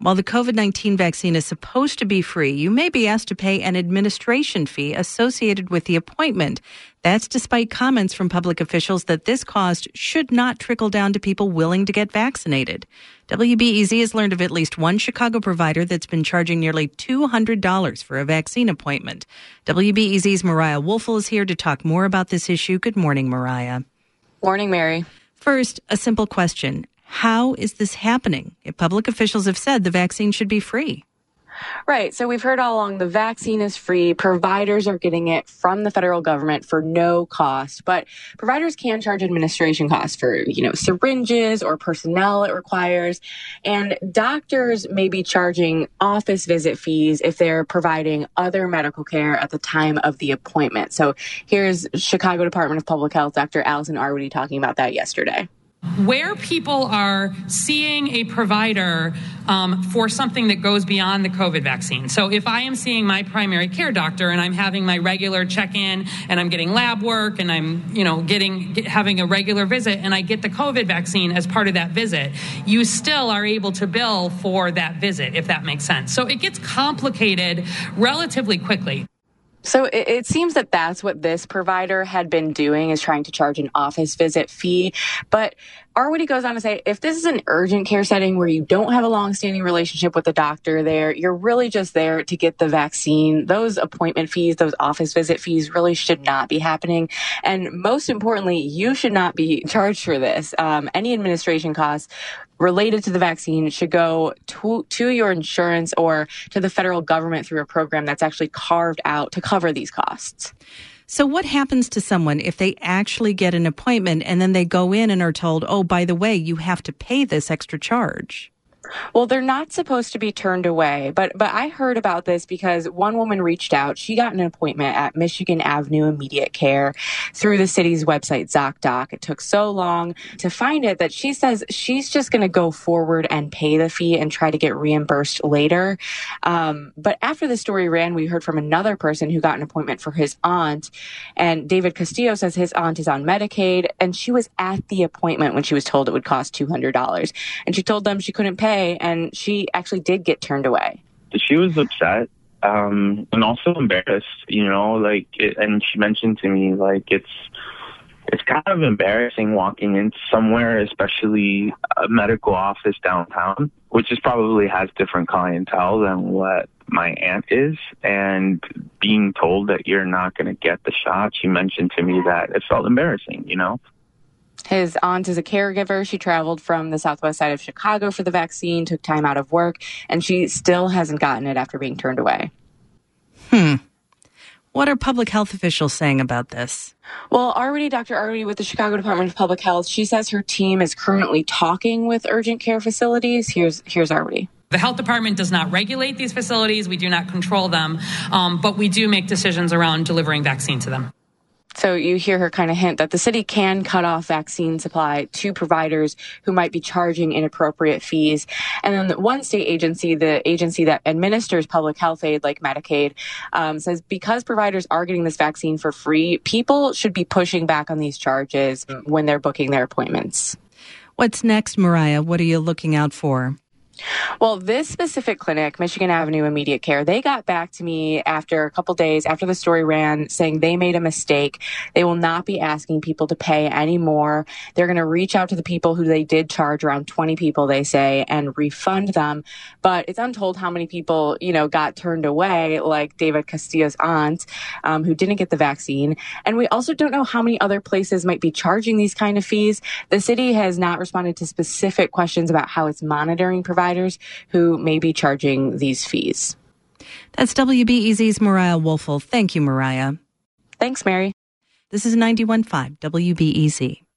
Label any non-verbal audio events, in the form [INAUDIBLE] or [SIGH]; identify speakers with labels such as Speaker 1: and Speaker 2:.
Speaker 1: While the COVID 19 vaccine is supposed to be free, you may be asked to pay an administration fee associated with the appointment. That's despite comments from public officials that this cost should not trickle down to people willing to get vaccinated. WBEZ has learned of at least one Chicago provider that's been charging nearly $200 for a vaccine appointment. WBEZ's Mariah Woelfel is here to talk more about this issue. Good morning, Mariah.
Speaker 2: Morning, Mary.
Speaker 1: First, a simple question. How is this happening if public officials have said the vaccine should be free?
Speaker 2: Right. So we've heard all along the vaccine is free. Providers are getting it from the federal government for no cost, but providers can charge administration costs for, you know, syringes or personnel it requires. And doctors may be charging office visit fees if they're providing other medical care at the time of the appointment. So here's Chicago Department of Public Health, Dr. Allison Arwady talking about that yesterday
Speaker 3: where people are seeing a provider um, for something that goes beyond the COVID vaccine. So if I am seeing my primary care doctor and I'm having my regular check-in and I'm getting lab work and I'm, you know, getting get, having a regular visit and I get the COVID vaccine as part of that visit, you still are able to bill for that visit if that makes sense. So it gets complicated relatively quickly.
Speaker 2: So it, it, seems that that's what this provider had been doing is trying to charge an office visit fee. But Arwady goes on to say, if this is an urgent care setting where you don't have a long-standing relationship with the doctor there, you're really just there to get the vaccine. Those appointment fees, those office visit fees really should not be happening. And most importantly, you should not be [LAUGHS] charged for this. Um, any administration costs related to the vaccine should go to, to your insurance or to the federal government through a program that's actually carved out to cover these costs.
Speaker 1: So, what happens to someone if they actually get an appointment and then they go in and are told, oh, by the way, you have to pay this extra charge?
Speaker 2: Well, they're not supposed to be turned away, but but I heard about this because one woman reached out. She got an appointment at Michigan Avenue Immediate Care through the city's website ZocDoc. It took so long to find it that she says she's just going to go forward and pay the fee and try to get reimbursed later. Um, but after the story ran, we heard from another person who got an appointment for his aunt, and David Castillo says his aunt is on Medicaid, and she was at the appointment when she was told it would cost two hundred dollars, and she told them she couldn't pay and she actually did get turned away.
Speaker 4: She was upset um, and also embarrassed, you know, like, it, and she mentioned to me, like, it's, it's kind of embarrassing walking into somewhere, especially a medical office downtown, which is probably has different clientele than what my aunt is, and being told that you're not going to get the shot. She mentioned to me that it felt embarrassing, you know.
Speaker 2: His aunt is a caregiver. She traveled from the southwest side of Chicago for the vaccine, took time out of work, and she still hasn't gotten it after being turned away.
Speaker 1: Hmm. What are public health officials saying about this?
Speaker 2: Well, already Dr. Arwady with the Chicago Department of Public Health, she says her team is currently talking with urgent care facilities. Here's here's Arwady.
Speaker 3: The health department does not regulate these facilities. We do not control them, um, but we do make decisions around delivering vaccine to them.
Speaker 2: So you hear her kind of hint that the city can cut off vaccine supply to providers who might be charging inappropriate fees. And then one state agency, the agency that administers public health aid like Medicaid, um, says because providers are getting this vaccine for free, people should be pushing back on these charges when they're booking their appointments.
Speaker 1: What's next, Mariah? What are you looking out for?
Speaker 2: Well, this specific clinic, Michigan Avenue Immediate Care, they got back to me after a couple days after the story ran saying they made a mistake. They will not be asking people to pay anymore. They're going to reach out to the people who they did charge around 20 people, they say, and refund them. But it's untold how many people, you know, got turned away, like David Castillo's aunt, um, who didn't get the vaccine. And we also don't know how many other places might be charging these kind of fees. The city has not responded to specific questions about how it's monitoring providers providers who may be charging these fees.
Speaker 1: That's WBEZ's Mariah Woelfel. Thank you, Mariah.
Speaker 2: Thanks, Mary.
Speaker 1: This is 91.5 WBEZ.